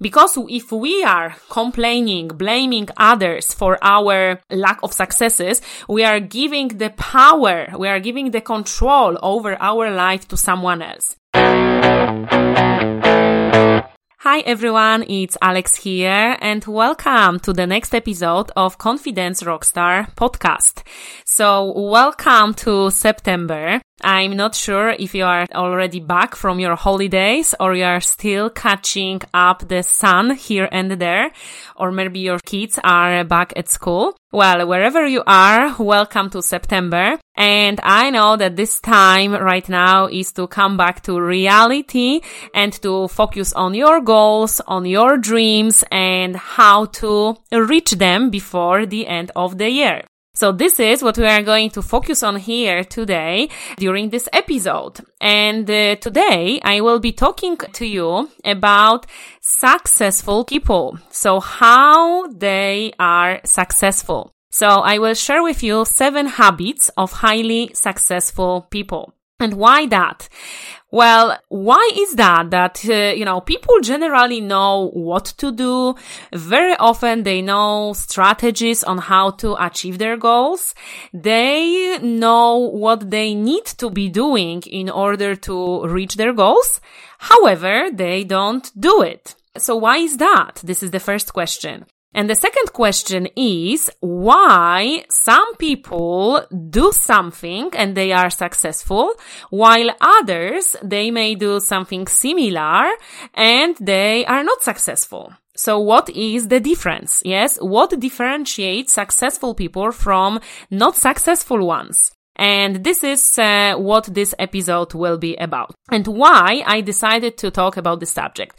because if we are complaining, blaming others for our lack of successes, we are giving the power, we are giving the control over our life to someone else. Hi everyone, it's Alex here and welcome to the next episode of Confidence Rockstar podcast. So welcome to September. I'm not sure if you are already back from your holidays or you are still catching up the sun here and there, or maybe your kids are back at school. Well, wherever you are, welcome to September. And I know that this time right now is to come back to reality and to focus on your goals, on your dreams and how to reach them before the end of the year. So this is what we are going to focus on here today during this episode. And uh, today I will be talking to you about successful people. So how they are successful. So I will share with you seven habits of highly successful people. And why that? Well, why is that? That, uh, you know, people generally know what to do. Very often they know strategies on how to achieve their goals. They know what they need to be doing in order to reach their goals. However, they don't do it. So why is that? This is the first question. And the second question is why some people do something and they are successful while others, they may do something similar and they are not successful. So what is the difference? Yes. What differentiates successful people from not successful ones? And this is uh, what this episode will be about and why I decided to talk about the subject.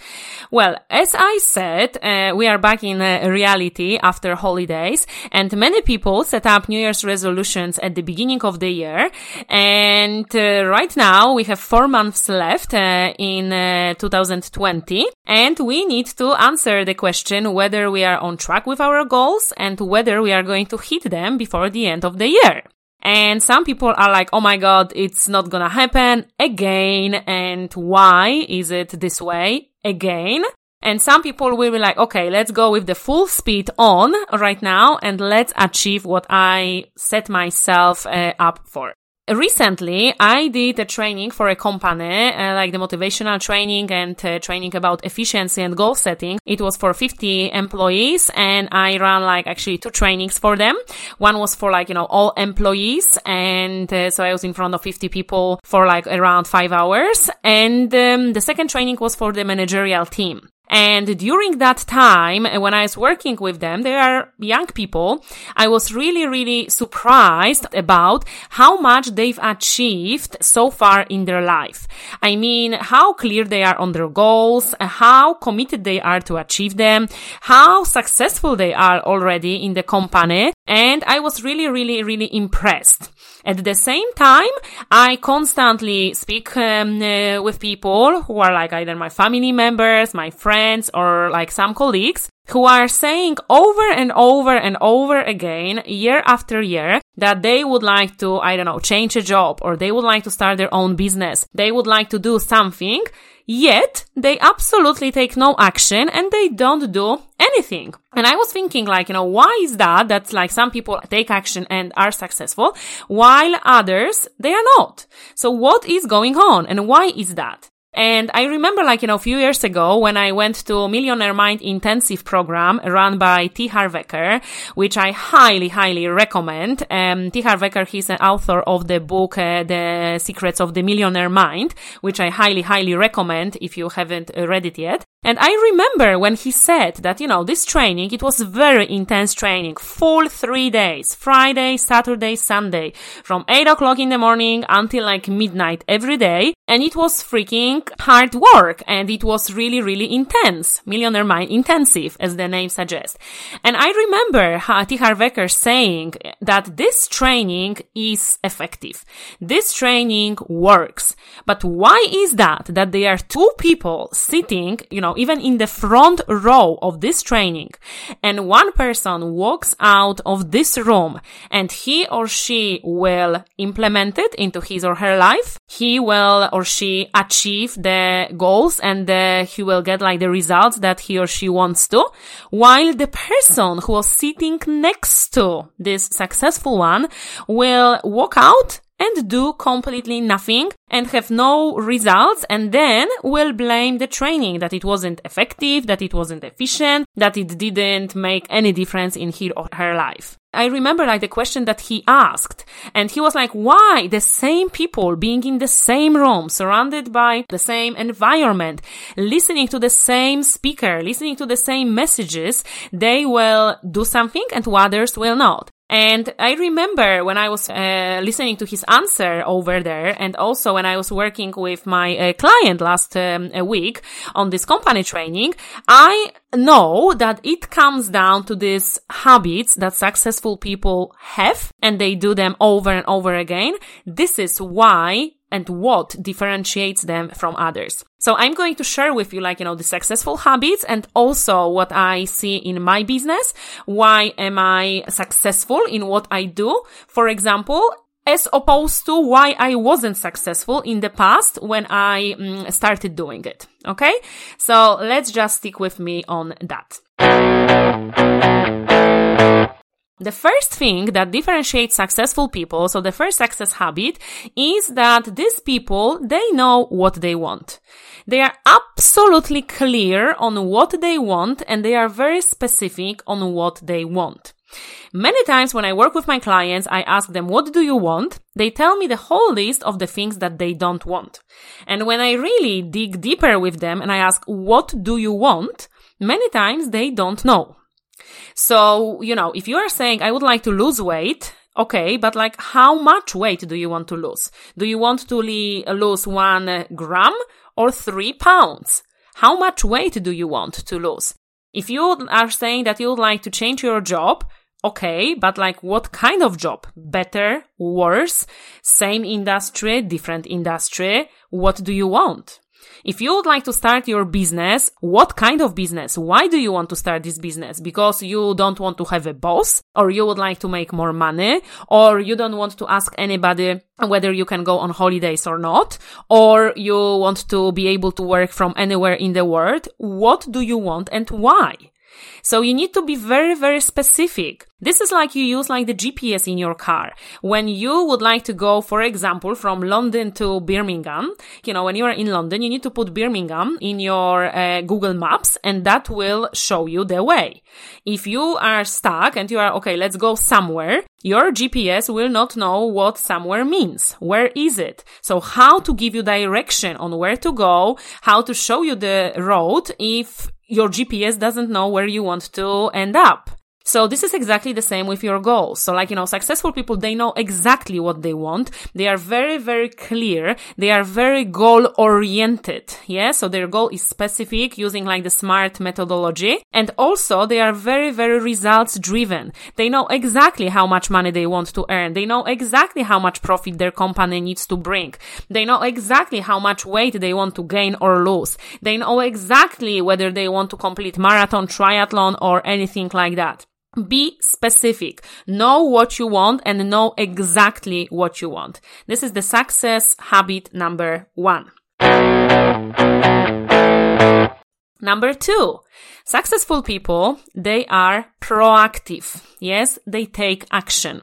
Well, as I said, uh, we are back in uh, reality after holidays and many people set up New Year's resolutions at the beginning of the year. And uh, right now we have four months left uh, in uh, 2020 and we need to answer the question whether we are on track with our goals and whether we are going to hit them before the end of the year. And some people are like, oh my god, it's not gonna happen again. And why is it this way again? And some people will be like, okay, let's go with the full speed on right now and let's achieve what I set myself uh, up for recently I did a training for a company, uh, like the motivational training and uh, training about efficiency and goal setting. It was for 50 employees and I ran like actually two trainings for them. One was for like, you know, all employees. And uh, so I was in front of 50 people for like around five hours. And um, the second training was for the managerial team. And during that time, when I was working with them, they are young people. I was really, really surprised about how much they've achieved so far in their life. I mean, how clear they are on their goals, how committed they are to achieve them, how successful they are already in the company. And I was really, really, really impressed. At the same time, I constantly speak um, uh, with people who are like either my family members, my friends, or like some colleagues who are saying over and over and over again, year after year, that they would like to, I don't know, change a job or they would like to start their own business. They would like to do something Yet they absolutely take no action and they don't do anything. And I was thinking like, you know, why is that? That's like some people take action and are successful while others, they are not. So what is going on and why is that? And I remember like, you know, a few years ago when I went to Millionaire Mind intensive program run by T. Harv Eker, which I highly, highly recommend. Um, T. Harv Eker, he's an author of the book, uh, The Secrets of the Millionaire Mind, which I highly, highly recommend if you haven't read it yet. And I remember when he said that, you know, this training, it was very intense training, full three days, Friday, Saturday, Sunday, from eight o'clock in the morning until like midnight every day. And it was freaking hard work and it was really, really intense. Millionaire Mind intensive, as the name suggests. And I remember T. Harv saying that this training is effective. This training works. But why is that? That there are two people sitting, you know, know, even in the front row of this training. And one person walks out of this room and he or she will implement it into his or her life, he will or she achieve the goals and the, he will get like the results that he or she wants to, while the person who was sitting next to this successful one will walk out and do completely nothing and have no results and then will blame the training that it wasn't effective, that it wasn't efficient, that it didn't make any difference in his or her life. I remember like the question that he asked and he was like, why the same people being in the same room, surrounded by the same environment, listening to the same speaker, listening to the same messages, they will do something and others will not. And I remember when I was uh, listening to his answer over there, and also when I was working with my uh, client last um, week on this company training, I know that it comes down to these habits that successful people have, and they do them over and over again. This is why and what differentiates them from others. So I'm going to share with you, like, you know, the successful habits and also what I see in my business. Why am I successful in what I do? For example, as opposed to why I wasn't successful in the past when I mm, started doing it. Okay. So let's just stick with me on that. The first thing that differentiates successful people, so the first success habit, is that these people, they know what they want. They are absolutely clear on what they want and they are very specific on what they want. Many times when I work with my clients, I ask them, what do you want? They tell me the whole list of the things that they don't want. And when I really dig deeper with them and I ask, what do you want? Many times they don't know. So, you know, if you are saying, I would like to lose weight, okay, but like, how much weight do you want to lose? Do you want to lose one gram or three pounds? How much weight do you want to lose? If you are saying that you would like to change your job, okay, but like what kind of job? Better, worse, same industry, different industry? What do you want? If you would like to start your business, what kind of business? Why do you want to start this business? Because you don't want to have a boss or you would like to make more money or you don't want to ask anybody whether you can go on holidays or not, or you want to be able to work from anywhere in the world. What do you want and why? So you need to be very, very specific. This is like you use like the GPS in your car. When you would like to go, for example, from London to Birmingham, you know, when you are in London, you need to put Birmingham in your uh, Google Maps and that will show you the way. If you are stuck and you are, okay, let's go somewhere, your GPS will not know what somewhere means. Where is it? So how to give you direction on where to go, how to show you the road if your GPS doesn't know where you want to end up. So this is exactly the same with your goals. So like, you know, successful people, they know exactly what they want. They are very, very clear. They are very goal oriented. Yeah. So their goal is specific using like the smart methodology. And also they are very, very results driven. They know exactly how much money they want to earn. They know exactly how much profit their company needs to bring. They know exactly how much weight they want to gain or lose. They know exactly whether they want to complete marathon, triathlon, or anything like that. Be specific. Know what you want and know exactly what you want. This is the success habit number one. Number two, successful people, they are proactive. Yes, they take action.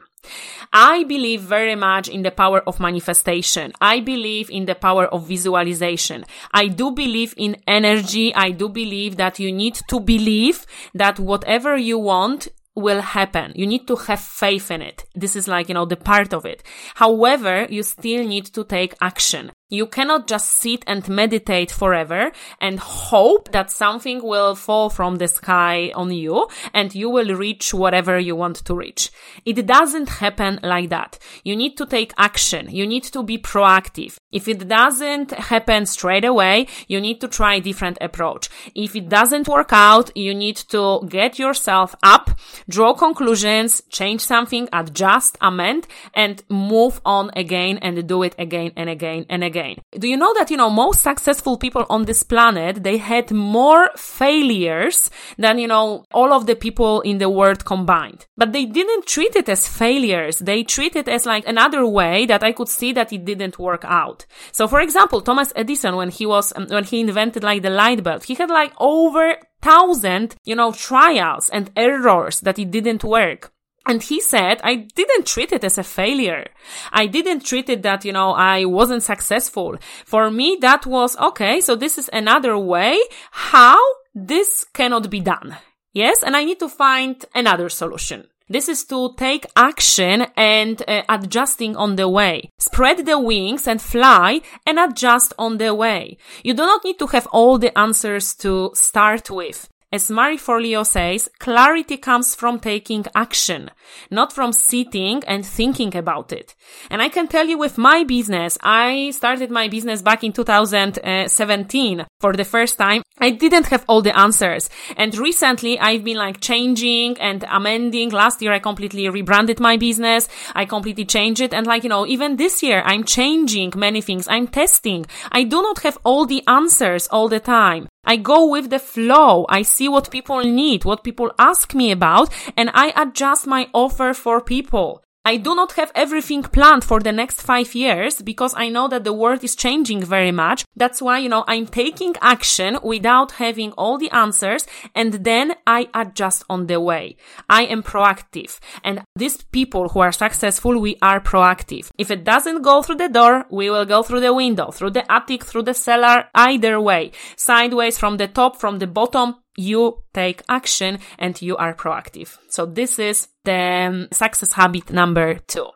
I believe very much in the power of manifestation. I believe in the power of visualization. I do believe in energy. I do believe that you need to believe that whatever you want will happen. You need to have faith in it. This is like, you know, the part of it. However, you still need to take action. You cannot just sit and meditate forever and hope that something will fall from the sky on you and you will reach whatever you want to reach. It doesn't happen like that. You need to take action. You need to be proactive. If it doesn't happen straight away, you need to try a different approach. If it doesn't work out, you need to get yourself up, draw conclusions, change something, adjust, amend, and move on again and do it again and again and again again. Do you know that, you know, most successful people on this planet, they had more failures than, you know, all of the people in the world combined. But they didn't treat it as failures. They treat it as like another way that I could see that it didn't work out. So for example, Thomas Edison, when he was, um, when he invented like the light bulb, he had like over thousand, you know, trials and errors that it didn't work. And he said, I didn't treat it as a failure. I didn't treat it that, you know, I wasn't successful. For me, that was, okay, so this is another way how this cannot be done. Yes. And I need to find another solution. This is to take action and uh, adjusting on the way. Spread the wings and fly and adjust on the way. You do not need to have all the answers to start with. As Marie Forleo says, clarity comes from taking action, not from sitting and thinking about it. And I can tell you with my business, I started my business back in 2017 for the first time. I didn't have all the answers. And recently I've been like changing and amending. Last year I completely rebranded my business. I completely changed it. And like, you know, even this year I'm changing many things. I'm testing. I do not have all the answers all the time. I go with the flow. I see what people need, what people ask me about, and I adjust my offer for people. I do not have everything planned for the next five years because I know that the world is changing very much. That's why, you know, I'm taking action without having all the answers and then I adjust on the way. I am proactive and these people who are successful, we are proactive. If it doesn't go through the door, we will go through the window, through the attic, through the cellar, either way, sideways from the top, from the bottom, you take action and you are proactive. So this is the um, success habit number two.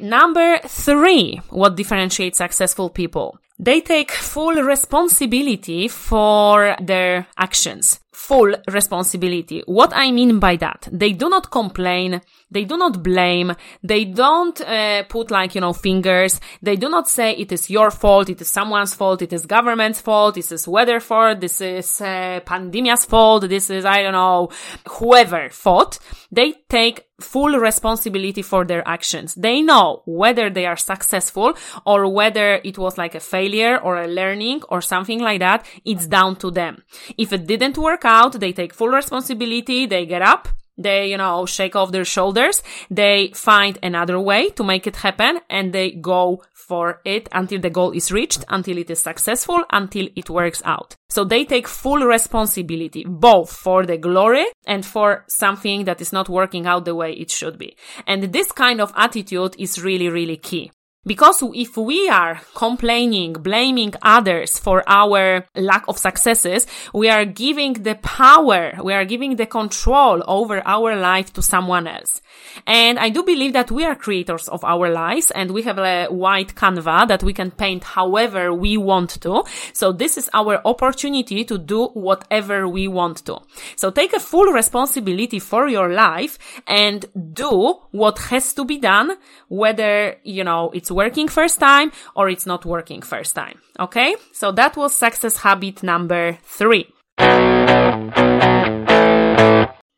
Number three, what differentiates successful people? They take full responsibility for their actions. Full responsibility. What I mean by that? They do not complain. They do not blame. They don't uh, put like, you know, fingers. They do not say it is your fault. It is someone's fault. It is government's fault. This is weather fault. This is uh, pandemia's fault. This is, I don't know, whoever fault. They take full responsibility for their actions. They know whether they are successful or whether it was like a failure or a learning or something like that. It's down to them. If it didn't work out, they take full responsibility. They get up. They, you know, shake off their shoulders. They find another way to make it happen and they go for it until the goal is reached, until it is successful, until it works out. So they take full responsibility, both for the glory and for something that is not working out the way it should be. And this kind of attitude is really, really key. Because if we are complaining, blaming others for our lack of successes, we are giving the power, we are giving the control over our life to someone else. And I do believe that we are creators of our lives and we have a white canvas that we can paint however we want to. So this is our opportunity to do whatever we want to. So take a full responsibility for your life and do what has to be done, whether, you know, it's working first time or it's not working first time. Okay. So that was success habit number three.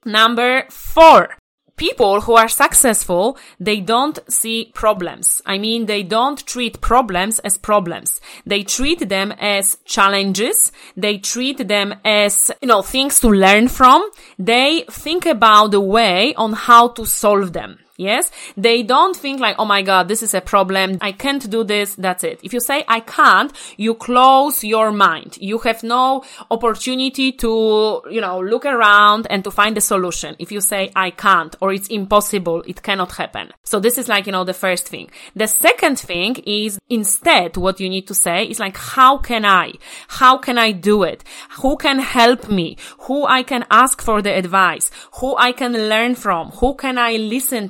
Number four people who are successful, they don't see problems. I mean, they don't treat problems as problems. They treat them as challenges. They treat them as, you know, things to learn from. They think about the way on how to solve them. Yes. They don't think like, oh my God, this is a problem. I can't do this. That's it. If you say I can't, you close your mind. You have no opportunity to, you know, look around and to find a solution. If you say I can't or it's impossible, it cannot happen. So this is like, you know, the first thing. The second thing is instead what you need to say is like, how can I? How can I do it? Who can help me? Who I can ask for the advice? Who I can learn from? Who can I listen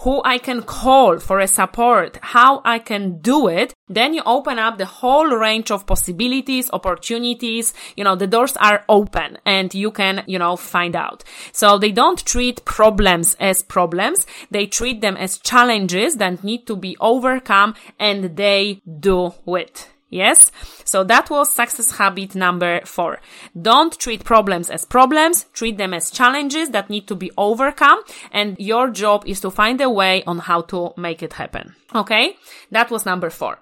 who I can call for a support, how I can do it, then you open up the whole range of possibilities, opportunities. You know, the doors are open and you can, you know, find out. So they don't treat problems as problems. They treat them as challenges that need to be overcome and they do it. Yes? So that was success habit number four. Don't treat problems as problems, treat them as challenges that need to be overcome, and your job is to find a way on how to make it happen. Okay? That was number four.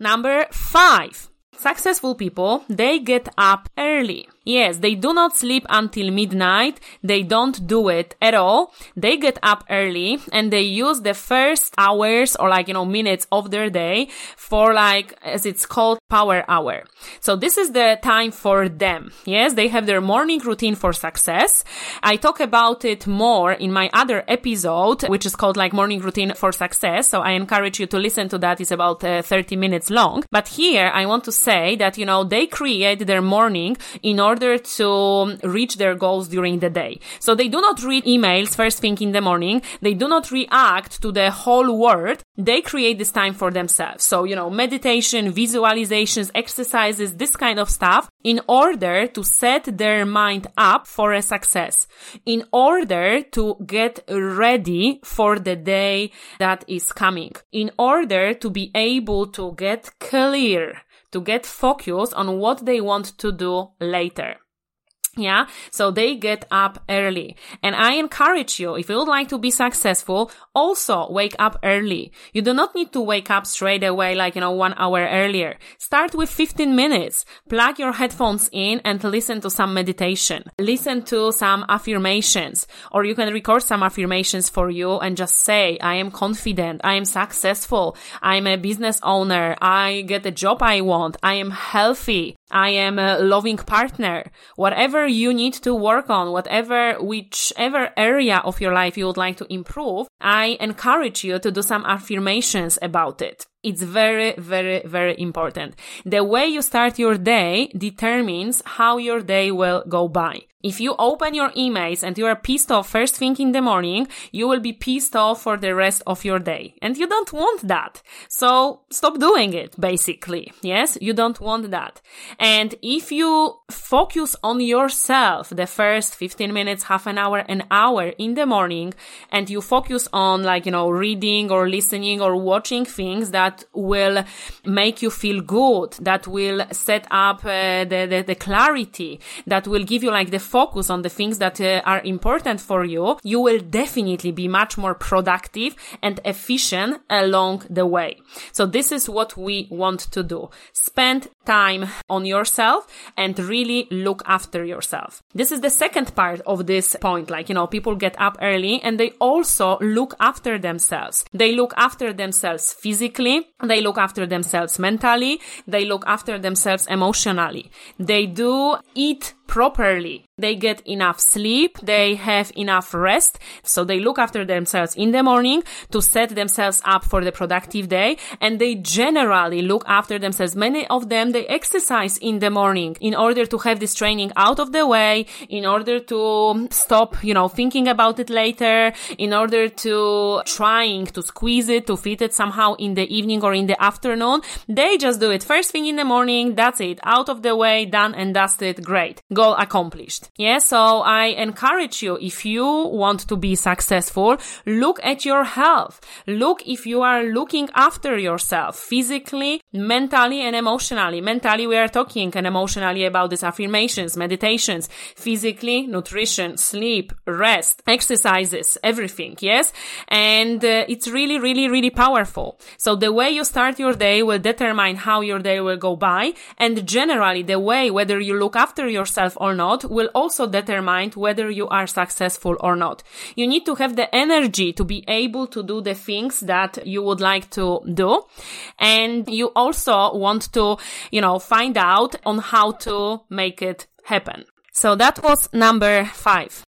Number five. Successful people, they get up early. Yes, they do not sleep until midnight. They don't do it at all. They get up early and they use the first hours or like, you know, minutes of their day for like, as it's called, power hour. So this is the time for them. Yes, they have their morning routine for success. I talk about it more in my other episode, which is called like morning routine for success. So I encourage you to listen to that. It's about uh, 30 minutes long. But here I want to say that, you know, they create their morning in order order to reach their goals during the day. So they do not read emails first thing in the morning. They do not react to the whole world. They create this time for themselves. So, you know, meditation, visualizations, exercises, this kind of stuff in order to set their mind up for a success, in order to get ready for the day that is coming, in order to be able to get clear to get focused on what they want to do later. Yeah. So they get up early. And I encourage you, if you would like to be successful, also wake up early. You do not need to wake up straight away, like, you know, one hour earlier. Start with 15 minutes. Plug your headphones in and listen to some meditation. Listen to some affirmations or you can record some affirmations for you and just say, I am confident. I am successful. I'm a business owner. I get the job I want. I am healthy. I am a loving partner. Whatever you need to work on, whatever, whichever area of your life you would like to improve, I encourage you to do some affirmations about it. It's very, very, very important. The way you start your day determines how your day will go by. If you open your emails and you are pissed off first thing in the morning, you will be pissed off for the rest of your day. And you don't want that. So stop doing it, basically. Yes, you don't want that. And if you focus on yourself the first 15 minutes, half an hour, an hour in the morning, and you focus on like, you know, reading or listening or watching things that will make you feel good, that will set up uh, the, the, the clarity, that will give you like the focus on the things that uh, are important for you, you will definitely be much more productive and efficient along the way. So this is what we want to do. Spend time on yourself and really look after yourself. This is the second part of this point. Like, you know, people get up early and they also look after themselves. They look after themselves physically. They look after themselves mentally. They look after themselves emotionally. They do eat properly. They get enough sleep. They have enough rest. So they look after themselves in the morning to set themselves up for the productive day. And they generally look after themselves. Many of them, they exercise in the morning in order to have this training out of the way, in order to stop, you know, thinking about it later, in order to trying to squeeze it, to fit it somehow in the evening or in the afternoon. They just do it first thing in the morning. That's it. Out of the way, done and dusted. Great goal accomplished. Yeah. So I encourage you, if you want to be successful, look at your health. Look if you are looking after yourself physically, mentally, and emotionally. Mentally, we are talking and emotionally about these affirmations, meditations, physically, nutrition, sleep, rest, exercises, everything. Yes. And uh, it's really, really, really powerful. So the way you start your day will determine how your day will go by. And generally, the way whether you look after yourself yourself or not will also determine whether you are successful or not. You need to have the energy to be able to do the things that you would like to do. And you also want to, you know, find out on how to make it happen. So that was number five.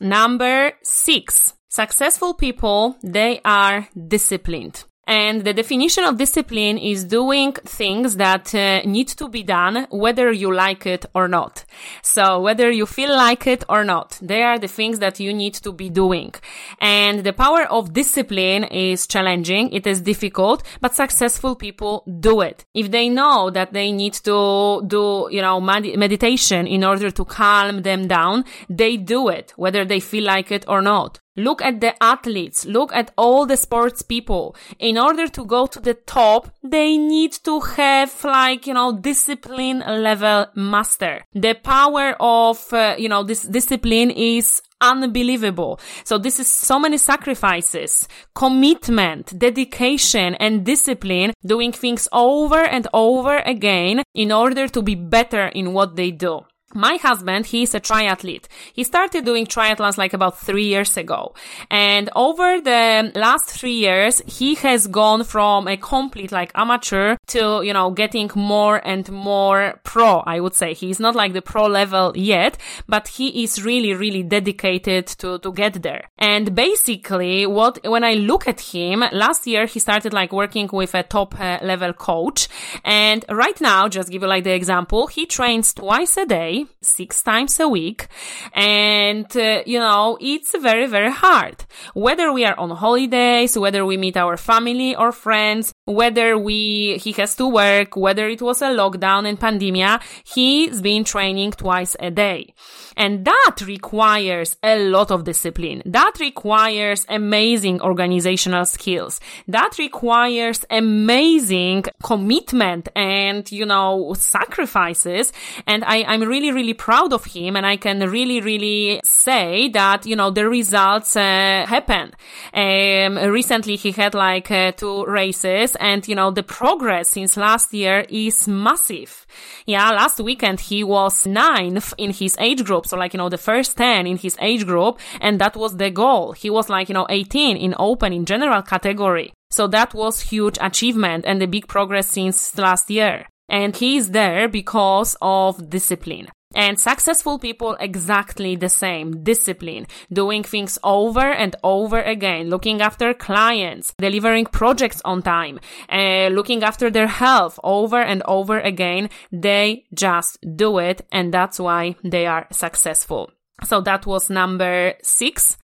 Number six. Successful people, they are disciplined. And the definition of discipline is doing things that uh, need to be done, whether you like it or not. So whether you feel like it or not, they are the things that you need to be doing. And the power of discipline is challenging. It is difficult, but successful people do it. If they know that they need to do, you know, med- meditation in order to calm them down, they do it, whether they feel like it or not. Look at the athletes. Look at all the sports people. In order to go to the top, they need to have like, you know, discipline level master. The power of, uh, you know, this discipline is unbelievable. So this is so many sacrifices, commitment, dedication and discipline doing things over and over again in order to be better in what they do. My husband, he's a triathlete. He started doing triathlons like about three years ago. And over the last three years, he has gone from a complete like amateur to, you know, getting more and more pro, I would say. He's not like the pro level yet, but he is really, really dedicated to, to get there. And basically what, when I look at him, last year he started like working with a top uh, level coach. And right now, just give you like the example, he trains twice a day six times a week. And, uh, you know, it's very, very hard. Whether we are on holidays, whether we meet our family or friends, whether we, he has to work, whether it was a lockdown and pandemia, he's been training twice a day. And that requires a lot of discipline. That requires amazing organizational skills. That requires amazing commitment and, you know, sacrifices. And I, I'm really, really proud of him. And I can really, really say that, you know, the results uh, happen. Um, recently he had like uh, two races and, you know, the progress since last year is massive. Yeah. Last weekend he was ninth in his age group. So like, you know, the first 10 in his age group. And that was the goal. He was like, you know, 18 in open in general category. So that was huge achievement and a big progress since last year. And he is there because of discipline. And successful people exactly the same. Discipline. Doing things over and over again. Looking after clients. Delivering projects on time. Uh, looking after their health over and over again. They just do it. And that's why they are successful. So that was number six.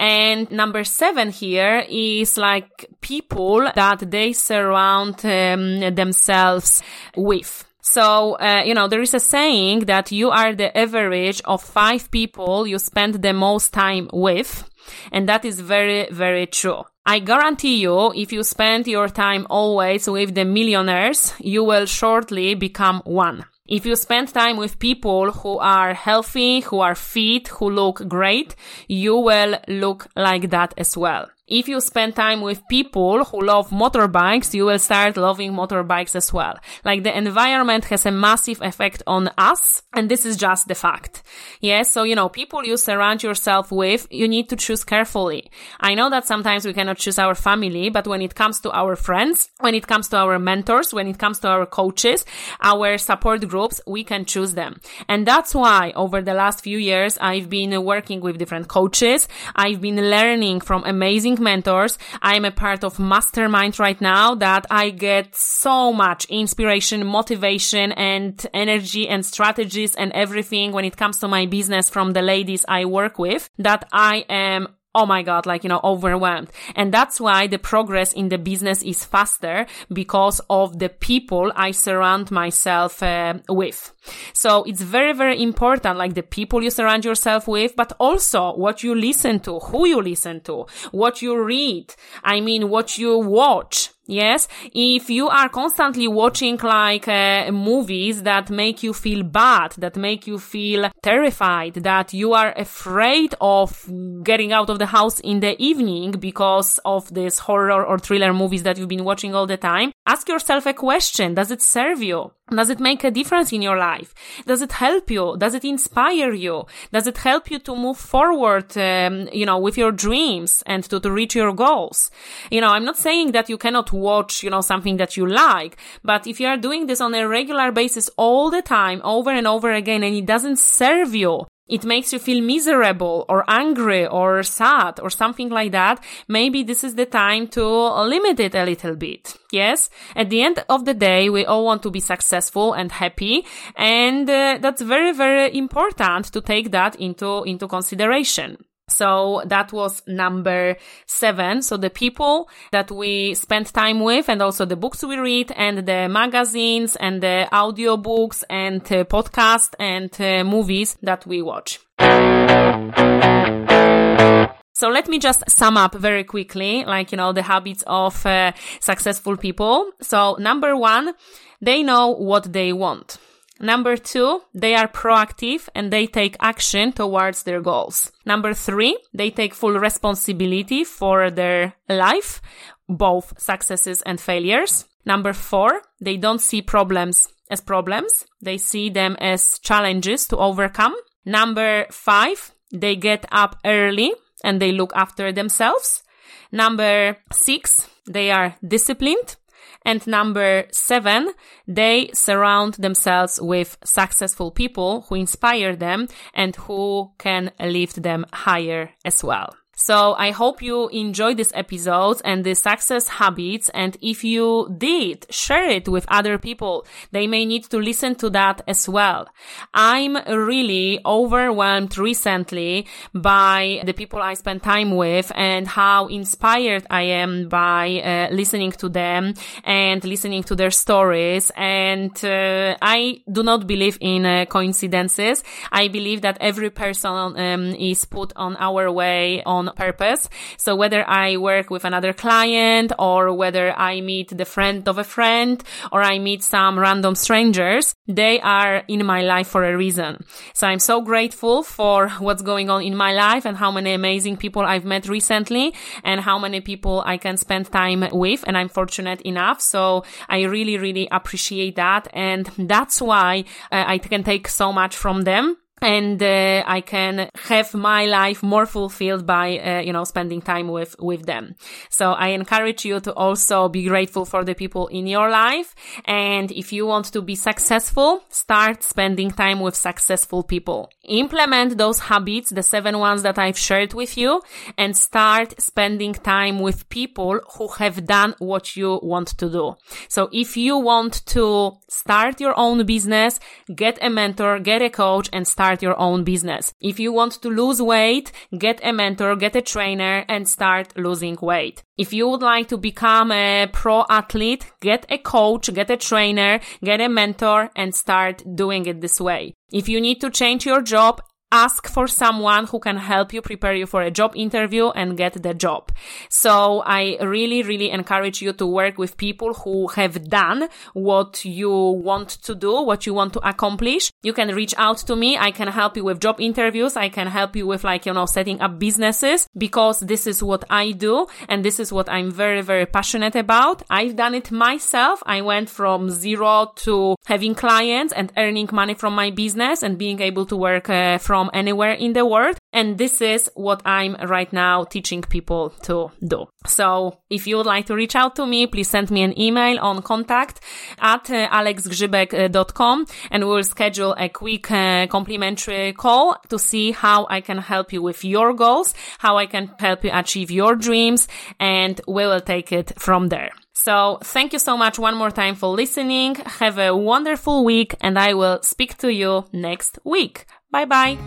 And number seven here is like people that they surround um, themselves with. So, uh, you know, there is a saying that you are the average of five people you spend the most time with. And that is very, very true. I guarantee you, if you spend your time always with the millionaires, you will shortly become one. If you spend time with people who are healthy, who are fit, who look great, you will look like that as well if you spend time with people who love motorbikes, you will start loving motorbikes as well. Like the environment has a massive effect on us, and this is just the fact. Yes, so you know, people you surround yourself with, you need to choose carefully. I know that sometimes we cannot choose our family, but when it comes to our friends, when it comes to our mentors, when it comes to our coaches, our support groups, we can choose them. And that's why over the last few years, I've been working with different coaches. I've been learning from amazing mentors. I'm a part of mastermind right now that I get so much inspiration, motivation and energy and strategies and everything when it comes to my business from the ladies I work with that I am oh my god, like, you know, overwhelmed. And that's why the progress in the business is faster because of the people I surround myself uh, with. So it's very, very important, like the people you surround yourself with, but also what you listen to, who you listen to, what you read. I mean, what you watch Yes. If you are constantly watching like uh, movies that make you feel bad, that make you feel terrified, that you are afraid of getting out of the house in the evening because of this horror or thriller movies that you've been watching all the time, ask yourself a question. Does it serve you? Does it make a difference in your life? Does it help you? Does it inspire you? Does it help you to move forward, um, you know, with your dreams and to, to reach your goals? You know, I'm not saying that you cannot watch, you know, something that you like, but if you are doing this on a regular basis all the time, over and over again, and it doesn't serve you, it makes you feel miserable or angry or sad or something like that, maybe this is the time to limit it a little bit. Yes. At the end of the day, we all want to be successful and happy. And uh, that's very, very important to take that into, into consideration. So that was number seven. So the people that we spend time with and also the books we read and the magazines and the audiobooks and uh, podcasts and uh, movies that we watch. So let me just sum up very quickly, like, you know, the habits of uh, successful people. So number one, they know what they want. Number two, they are proactive and they take action towards their goals. Number three, they take full responsibility for their life, both successes and failures. Number four, they don't see problems as problems. They see them as challenges to overcome. Number five, they get up early and they look after themselves. Number six, they are disciplined and number seven, they surround themselves with successful people who inspire them and who can lift them higher as well. So I hope you enjoyed this episode and the success habits. And if you did, share it with other people. They may need to listen to that as well. I'm really overwhelmed recently by the people I spend time with and how inspired I am by uh, listening to them and listening to their stories. And uh, I do not believe in uh, coincidences. I believe that every person um, is put on our way on purpose. So whether I work with another client or whether I meet the friend of a friend or I meet some random strangers, they are in my life for a reason. So I'm so grateful for what's going on in my life and how many amazing people I've met recently and how many people I can spend time with. And I'm fortunate enough. So I really, really appreciate that. And that's why uh, I can take so much from them and uh, I can have my life more fulfilled by uh, you know spending time with with them. So I encourage you to also be grateful for the people in your life and if you want to be successful, start spending time with successful people. Implement those habits, the seven ones that I've shared with you and start spending time with people who have done what you want to do. So if you want to start your own business, get a mentor, get a coach and start start your own business. If you want to lose weight, get a mentor, get a trainer and start losing weight. If you would like to become a pro athlete, get a coach, get a trainer, get a mentor and start doing it this way. If you need to change your job, ask for someone who can help you prepare you for a job interview and get the job. So I really, really encourage you to work with people who have done what you want to do, what you want to accomplish. You can reach out to me. I can help you with job interviews. I can help you with like, you know, setting up businesses because this is what I do and this is what I'm very, very passionate about. I've done it myself. I went from zero to having clients and earning money from my business and being able to work uh, from from anywhere in the world. And this is what I'm right now teaching people to do. So if you would like to reach out to me, please send me an email on contact at uh, alexgrzybek.com and we'll schedule a quick uh, complimentary call to see how I can help you with your goals, how I can help you achieve your dreams, and we will take it from there. So thank you so much one more time for listening. Have a wonderful week and I will speak to you next week. Bye bye.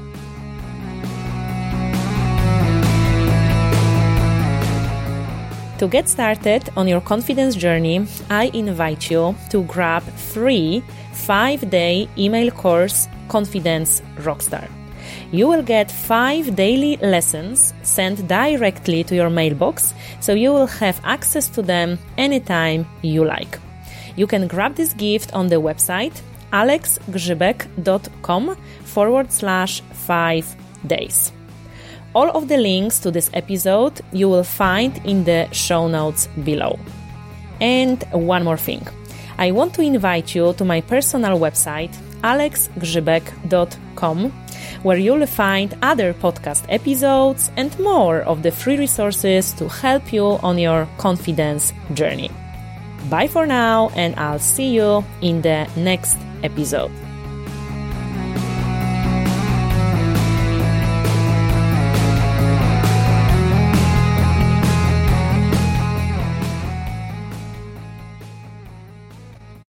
To get started on your confidence journey, I invite you to grab free 5-day email course Confidence Rockstar. you will get five daily lessons sent directly to your mailbox, so you will have access to them anytime you like. You can grab this gift on the website alexgrzybek.com forward slash five days. All of the links to this episode you will find in the show notes below. And one more thing. I want to invite you to my personal website alexgrzybek.com where you'll find other podcast episodes and more of the free resources to help you on your confidence journey. Bye for now, and I'll see you in the next episode.